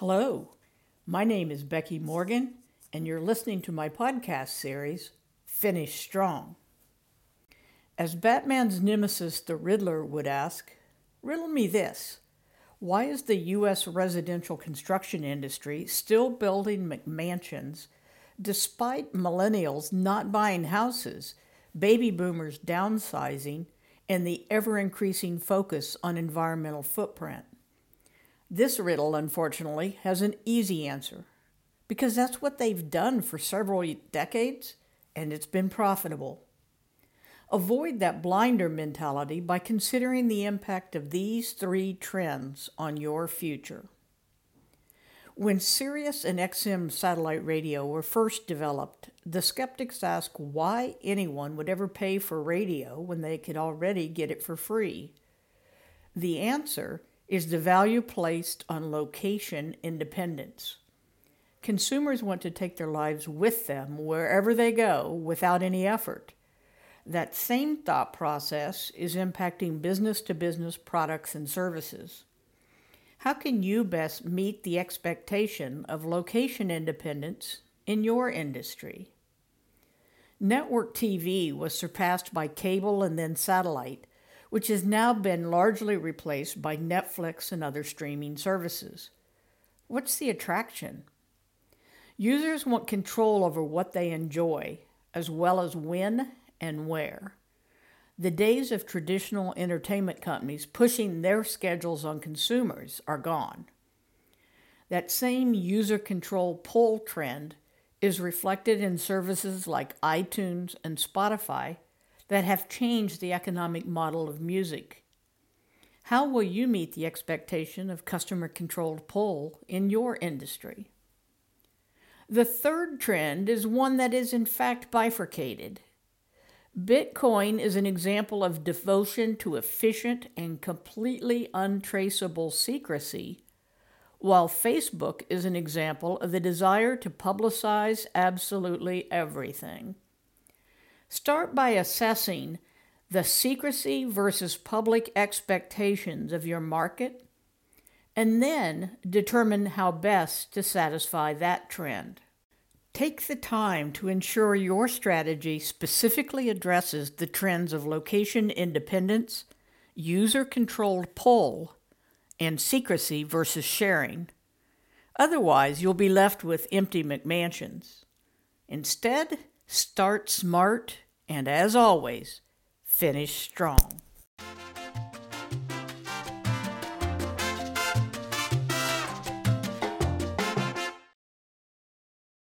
Hello, my name is Becky Morgan, and you're listening to my podcast series, Finish Strong. As Batman's nemesis, the Riddler, would ask, riddle me this. Why is the U.S. residential construction industry still building McMansions despite millennials not buying houses, baby boomers downsizing, and the ever increasing focus on environmental footprint? This riddle, unfortunately, has an easy answer because that's what they've done for several decades and it's been profitable. Avoid that blinder mentality by considering the impact of these three trends on your future. When Sirius and XM satellite radio were first developed, the skeptics asked why anyone would ever pay for radio when they could already get it for free. The answer is the value placed on location independence. Consumers want to take their lives with them wherever they go without any effort. That same thought process is impacting business to business products and services. How can you best meet the expectation of location independence in your industry? Network TV was surpassed by cable and then satellite which has now been largely replaced by Netflix and other streaming services. What's the attraction? Users want control over what they enjoy, as well as when and where. The days of traditional entertainment companies pushing their schedules on consumers are gone. That same user control pull trend is reflected in services like iTunes and Spotify that have changed the economic model of music. How will you meet the expectation of customer controlled pull in your industry? The third trend is one that is in fact bifurcated. Bitcoin is an example of devotion to efficient and completely untraceable secrecy, while Facebook is an example of the desire to publicize absolutely everything. Start by assessing the secrecy versus public expectations of your market, and then determine how best to satisfy that trend. Take the time to ensure your strategy specifically addresses the trends of location independence, user controlled pull, and secrecy versus sharing. Otherwise, you'll be left with empty McMansions. Instead, Start smart, and as always, finish strong.